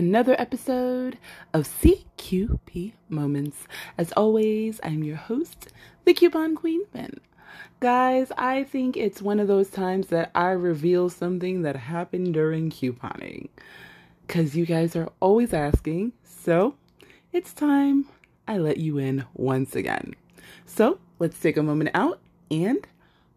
Another episode of CQP Moments. As always, I'm your host, the Coupon Queen Pin. Guys, I think it's one of those times that I reveal something that happened during couponing. Because you guys are always asking, so it's time I let you in once again. So let's take a moment out and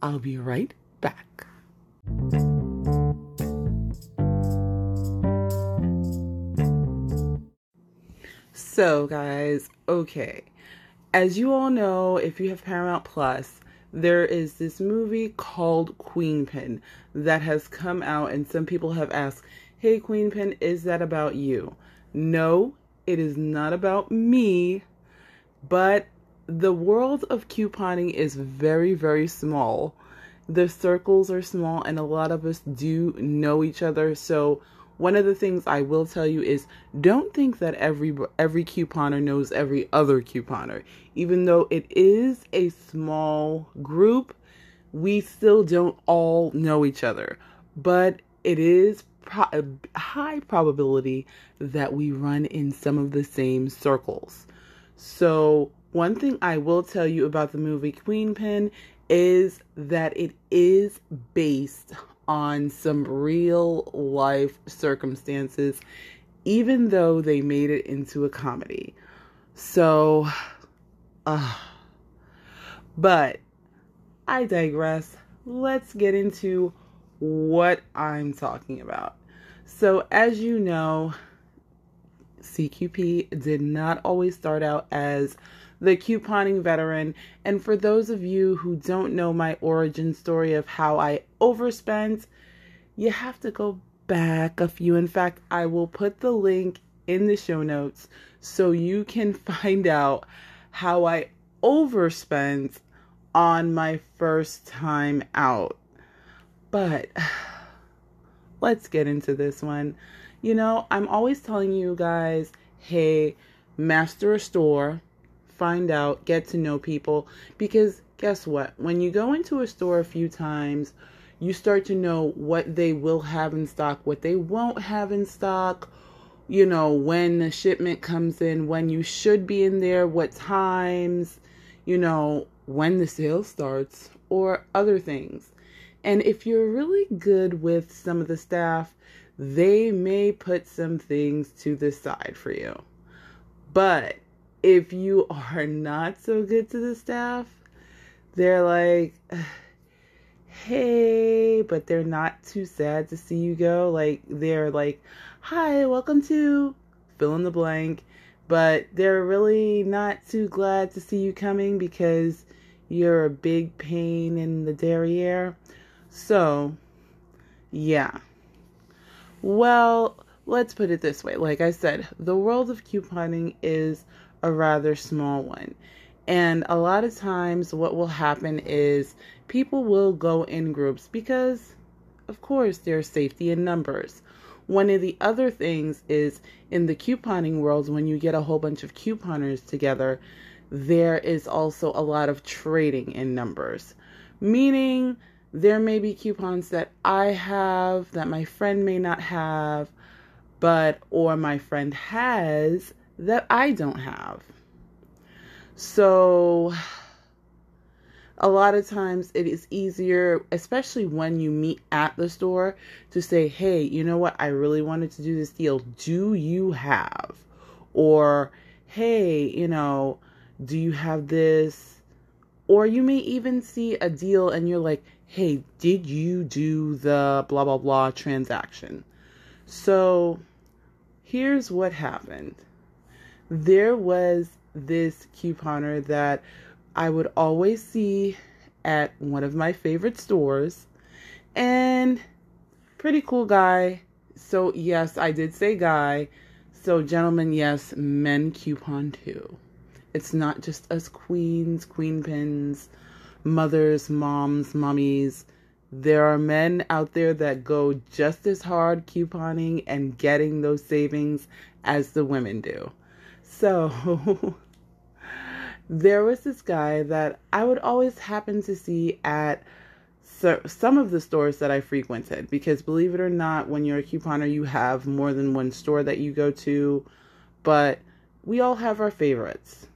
I'll be right back. So, guys, okay. As you all know, if you have Paramount Plus, there is this movie called Queen Pin that has come out, and some people have asked, Hey, Queen Pin, is that about you? No, it is not about me, but the world of couponing is very, very small. The circles are small, and a lot of us do know each other. So, one of the things I will tell you is don't think that every every couponer knows every other couponer. Even though it is a small group, we still don't all know each other. But it is pro- a high probability that we run in some of the same circles. So, one thing I will tell you about the movie Queen Pin is that it is based on some real life circumstances, even though they made it into a comedy. So, uh, but I digress. Let's get into what I'm talking about. So, as you know, CQP did not always start out as the couponing veteran. And for those of you who don't know my origin story of how I overspent, you have to go back a few. In fact, I will put the link in the show notes so you can find out how I overspent on my first time out. But let's get into this one. You know, I'm always telling you guys, hey, master a store, find out, get to know people. Because guess what? When you go into a store a few times, you start to know what they will have in stock, what they won't have in stock, you know, when the shipment comes in, when you should be in there, what times, you know, when the sale starts, or other things. And if you're really good with some of the staff, they may put some things to the side for you. But if you are not so good to the staff, they're like, hey, but they're not too sad to see you go. Like, they're like, hi, welcome to fill in the blank. But they're really not too glad to see you coming because you're a big pain in the derriere. So, yeah. Well, let's put it this way. Like I said, the world of couponing is a rather small one. And a lot of times, what will happen is people will go in groups because, of course, there's safety in numbers. One of the other things is in the couponing world, when you get a whole bunch of couponers together, there is also a lot of trading in numbers. Meaning, there may be coupons that I have that my friend may not have, but, or my friend has that I don't have. So, a lot of times it is easier, especially when you meet at the store, to say, hey, you know what? I really wanted to do this deal. Do you have? Or, hey, you know, do you have this? Or you may even see a deal and you're like, hey, did you do the blah, blah, blah transaction? So, here's what happened there was this couponer that I would always see at one of my favorite stores. And pretty cool guy. So, yes, I did say guy. So, gentlemen, yes, men coupon too. It's not just us queens, queen pins, mothers, moms, mummies. There are men out there that go just as hard couponing and getting those savings as the women do. So there was this guy that I would always happen to see at so, some of the stores that I frequented because believe it or not, when you're a couponer, you have more than one store that you go to, but we all have our favorites.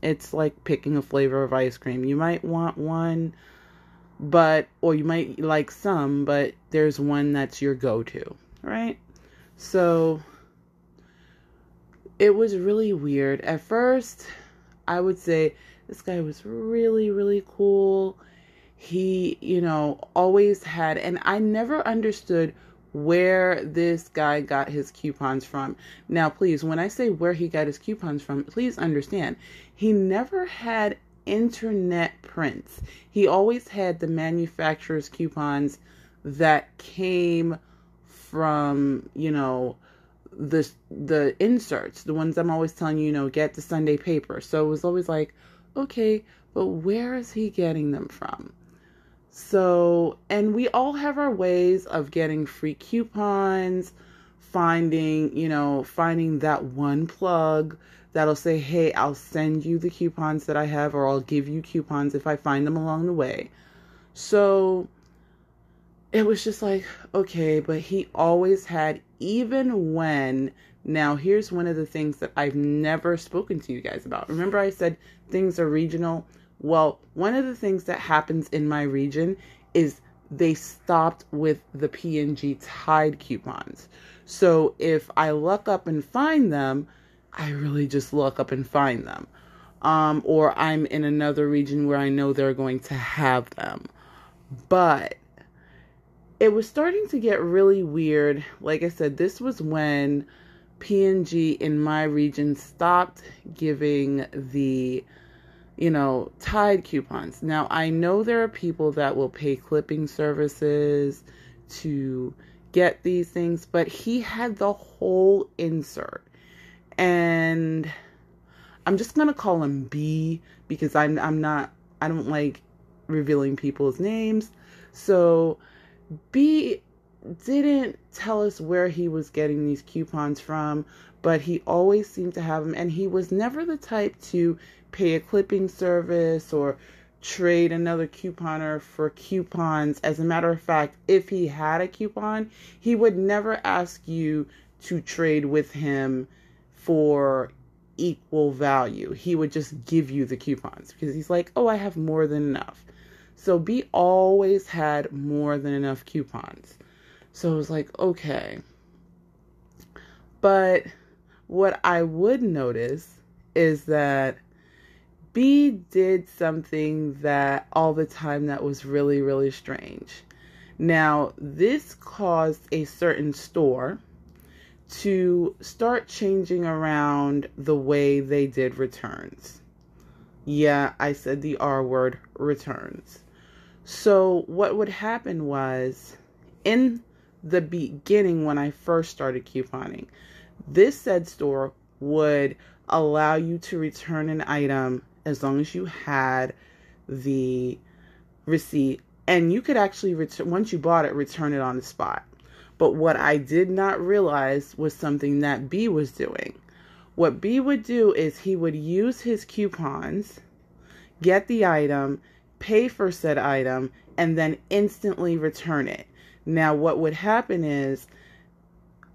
It's like picking a flavor of ice cream. You might want one, but, or you might like some, but there's one that's your go to, right? So, it was really weird. At first, I would say this guy was really, really cool he, you know, always had, and I never understood where this guy got his coupons from. Now, please, when I say where he got his coupons from, please understand, he never had internet prints. He always had the manufacturer's coupons that came from, you know, the the inserts, the ones I'm always telling you, you know, get the Sunday paper. So it was always like, okay, but where is he getting them from? So, and we all have our ways of getting free coupons, finding, you know, finding that one plug that'll say, hey, I'll send you the coupons that I have, or I'll give you coupons if I find them along the way. So it was just like, okay, but he always had, even when, now here's one of the things that I've never spoken to you guys about. Remember, I said things are regional? Well, one of the things that happens in my region is they stopped with the P&G Tide coupons. So if I look up and find them, I really just look up and find them. Um, or I'm in another region where I know they're going to have them. But it was starting to get really weird. Like I said, this was when P&G in my region stopped giving the you know, Tide coupons. Now, I know there are people that will pay clipping services to get these things, but he had the whole insert. And I'm just going to call him B because I'm I'm not I don't like revealing people's names. So, B didn't tell us where he was getting these coupons from, but he always seemed to have them and he was never the type to pay a clipping service or trade another couponer for coupons. As a matter of fact, if he had a coupon, he would never ask you to trade with him for equal value. He would just give you the coupons because he's like, oh, I have more than enough. So B always had more than enough coupons. So it was like, okay. But what I would notice is that B did something that all the time that was really, really strange. Now, this caused a certain store to start changing around the way they did returns. Yeah, I said the R word returns. So, what would happen was in the beginning, when I first started couponing, this said store would allow you to return an item as long as you had the receipt and you could actually return once you bought it return it on the spot. But what i did not realize was something that b was doing. What b would do is he would use his coupons get the item pay for said item and then instantly return it now what would happen is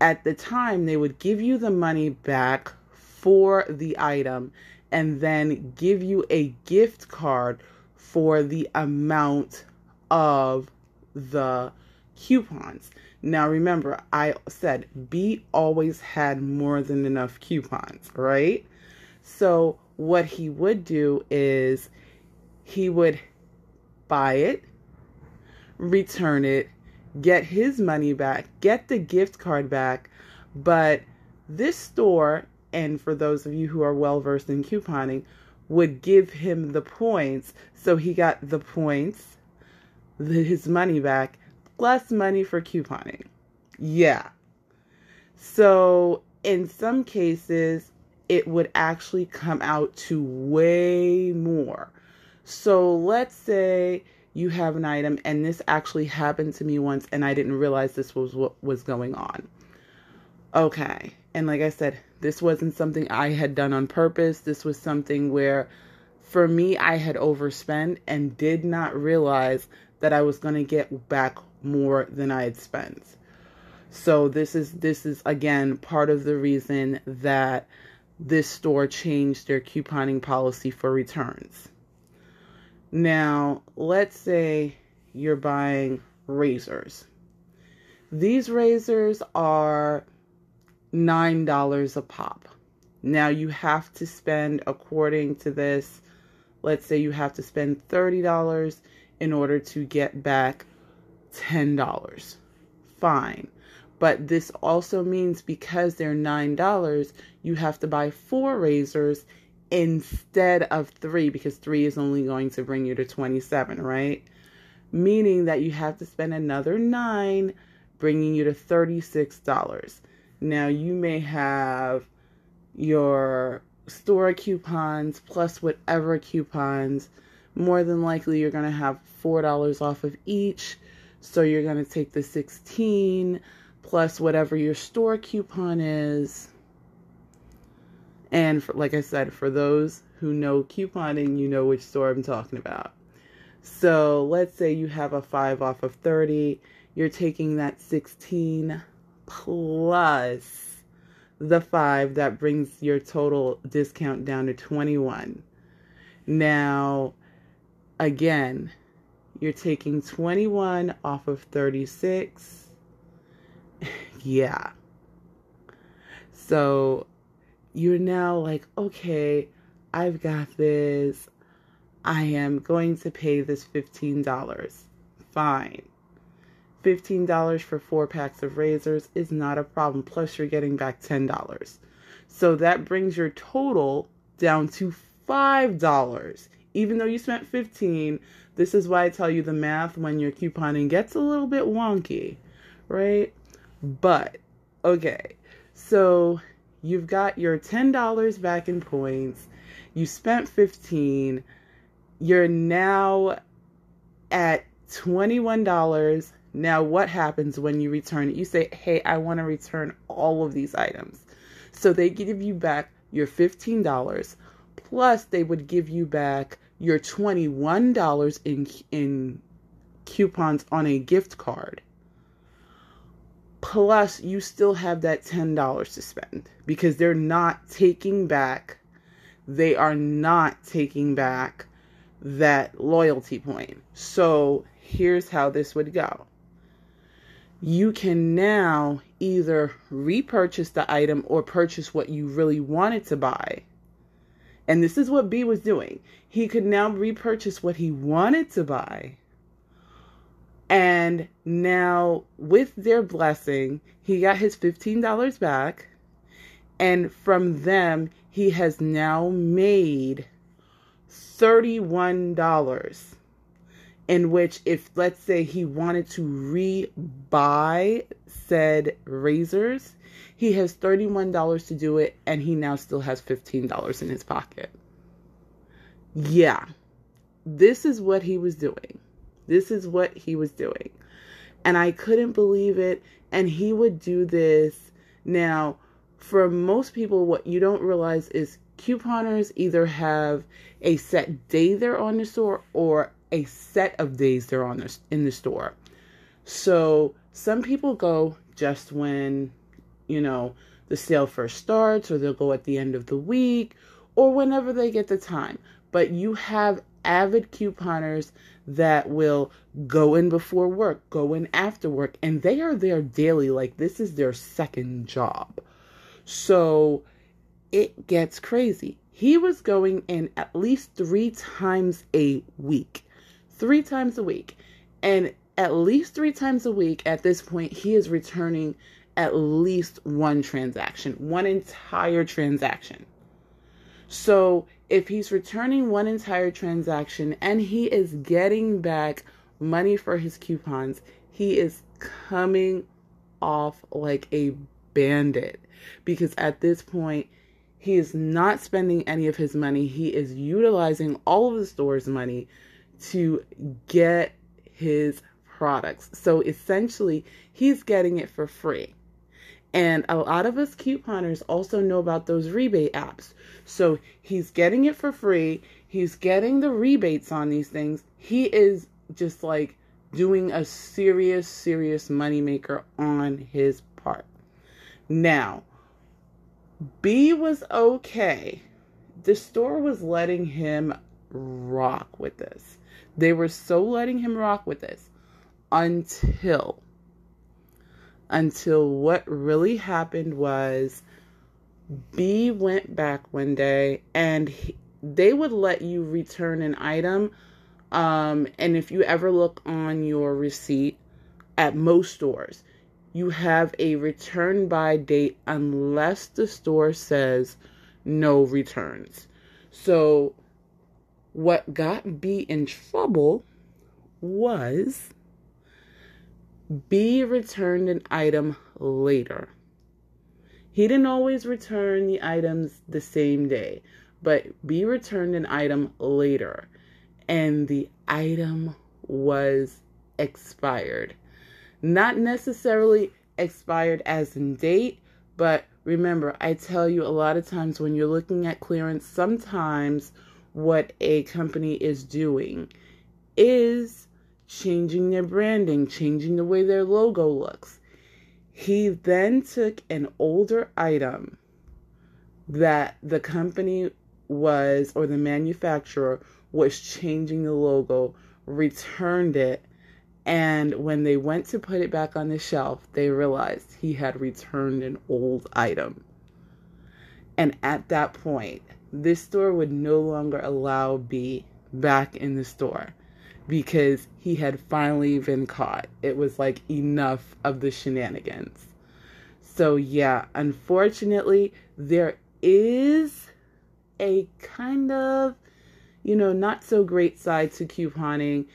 at the time they would give you the money back for the item and then give you a gift card for the amount of the coupons. Now remember, I said B always had more than enough coupons, right? So what he would do is he would buy it, return it, get his money back, get the gift card back, but this store and for those of you who are well versed in couponing, would give him the points. So he got the points, his money back, plus money for couponing. Yeah. So in some cases, it would actually come out to way more. So let's say you have an item, and this actually happened to me once, and I didn't realize this was what was going on. Okay. And like I said, this wasn't something I had done on purpose. This was something where, for me, I had overspent and did not realize that I was going to get back more than I had spent. So this is this is again part of the reason that this store changed their couponing policy for returns. Now, let's say you're buying razors. These razors are $9 a pop. Now you have to spend according to this, let's say you have to spend $30 in order to get back $10. Fine. But this also means because they're $9, you have to buy four razors instead of three because three is only going to bring you to 27, right? Meaning that you have to spend another nine, bringing you to $36. Now you may have your store coupons plus whatever coupons. More than likely, you're going to have $4 off of each. So you're going to take the 16 plus whatever your store coupon is. And for, like I said, for those who know couponing, you know which store I'm talking about. So let's say you have a 5 off of 30, you're taking that 16 plus the 5 that brings your total discount down to 21. Now, again, you're taking 21 off of 36 yeah. So you're now like, okay, I've got this. I am going to pay this $15. Fine. $15 for four packs of razors is not a problem. Plus, you're getting back $10. So that brings your total down to $5. Even though you spent 15, this is why I tell you the math when you're couponing gets a little bit wonky, right? But, okay, so you've got your $10 back in points, you spent 15 you're now at $21. Now, what happens when you return it? You say, Hey, I want to return all of these items. So they give you back your $15, plus they would give you back your $21 in, in coupons on a gift card plus you still have that $10 to spend because they're not taking back they are not taking back that loyalty point. So, here's how this would go. You can now either repurchase the item or purchase what you really wanted to buy. And this is what B was doing. He could now repurchase what he wanted to buy and now, with their blessing, he got his $15 back. And from them, he has now made $31. In which, if let's say he wanted to re-buy said razors, he has $31 to do it, and he now still has $15 in his pocket. Yeah, this is what he was doing. This is what he was doing. And I couldn't believe it. And he would do this. Now, for most people, what you don't realize is couponers either have a set day they're on the store or a set of days they're on the, in the store. So some people go just when, you know, the sale first starts, or they'll go at the end of the week, or whenever they get the time. But you have avid couponers that will go in before work, go in after work, and they are there daily. Like this is their second job. So it gets crazy. He was going in at least three times a week. Three times a week. And at least three times a week at this point, he is returning at least one transaction, one entire transaction. So if he's returning one entire transaction and he is getting back money for his coupons, he is coming off like a bandit because at this point, he is not spending any of his money. He is utilizing all of the store's money to get his products. So essentially, he's getting it for free. And a lot of us couponers also know about those rebate apps. So he's getting it for free. He's getting the rebates on these things. He is just like doing a serious, serious moneymaker on his part. Now, B was okay. The store was letting him rock with this. They were so letting him rock with this until until what really happened was B went back one day and he, they would let you return an item um, and if you ever look on your receipt at most stores you have a return by date unless the store says no returns. So what got B in trouble was B returned an item later. He didn't always return the items the same day, but B returned an item later, and the item was expired. Not necessarily expired as in date, but remember, I tell you a lot of times when you're looking at clearance, sometimes what a company is doing is changing their branding, changing the way their logo looks. He then took an older item that the company was, or the manufacturer was changing the logo, returned it, and when they went to put it back on the shelf, they realized he had returned an old item. And at that point, this store would no longer allow B back in the store because he had finally been caught. It was like enough of the shenanigans. So, yeah, unfortunately, there is a kind of, you know, not so great side to couponing.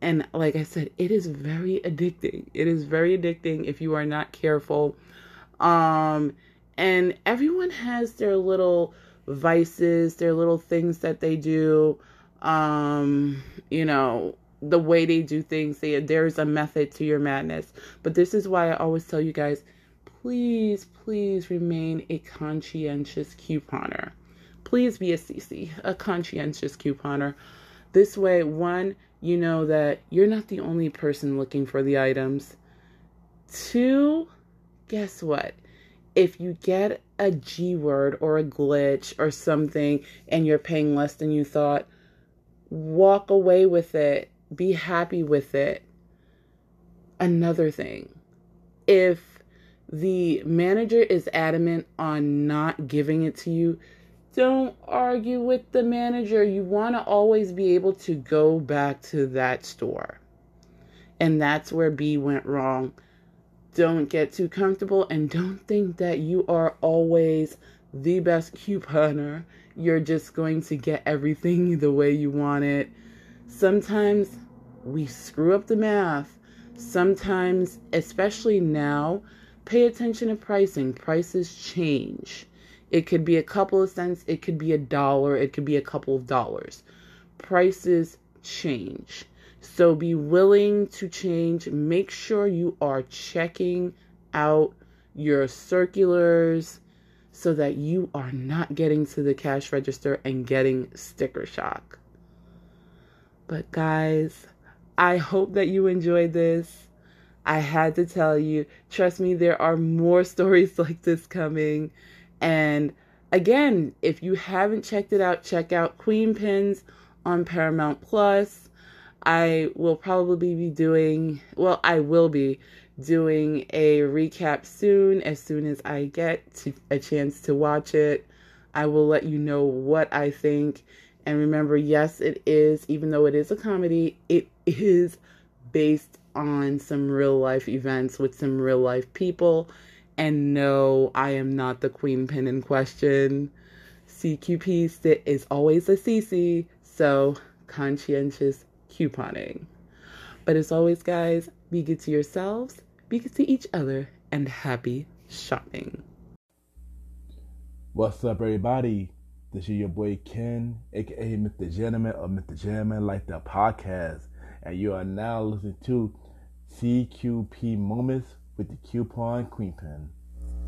And like I said, it is very addicting. It is very addicting if you are not careful. Um, and everyone has their little vices, their little things that they do. Um, you know, the way they do things. They, there's a method to your madness. But this is why I always tell you guys please, please remain a conscientious couponer. Please be a CC, a conscientious couponer. This way, one, you know that you're not the only person looking for the items. Two, guess what? if you get a G word or a glitch or something and you're paying less than you thought, walk away with it. Be happy with it. Another thing, if the manager is adamant on not giving it to you, don't argue with the manager. You want to always be able to go back to that store. And that's where B went wrong don't get too comfortable and don't think that you are always the best couponer. You're just going to get everything the way you want it. Sometimes we screw up the math. Sometimes, especially now, pay attention to pricing. Prices change. It could be a couple of cents, it could be a dollar, it could be a couple of dollars. Prices change. So be willing to change. Make sure you are checking out your circulars so that you are not getting to the cash register and getting sticker shock. But, guys, I hope that you enjoyed this. I had to tell you, trust me, there are more stories like this coming. And again, if you haven't checked it out, check out Queenpins on Paramount Plus. I will probably be doing, well, I will be doing a recap soon as soon as I get a chance to watch it. I will let you know what I think. And remember, yes, it is, even though it is a comedy, it is based on some real life events with some real life people. And no, I am not the queen pin in question. CQP is always a CC, so conscientious couponing. But as always, guys, be good to yourselves, be good to each other, and happy shopping. What's up, everybody? This is your boy Ken, aka Mr. Gentleman or Mr. Gentleman Like the Podcast, and you are now listening to CQP Moments with the Coupon Queen Pin.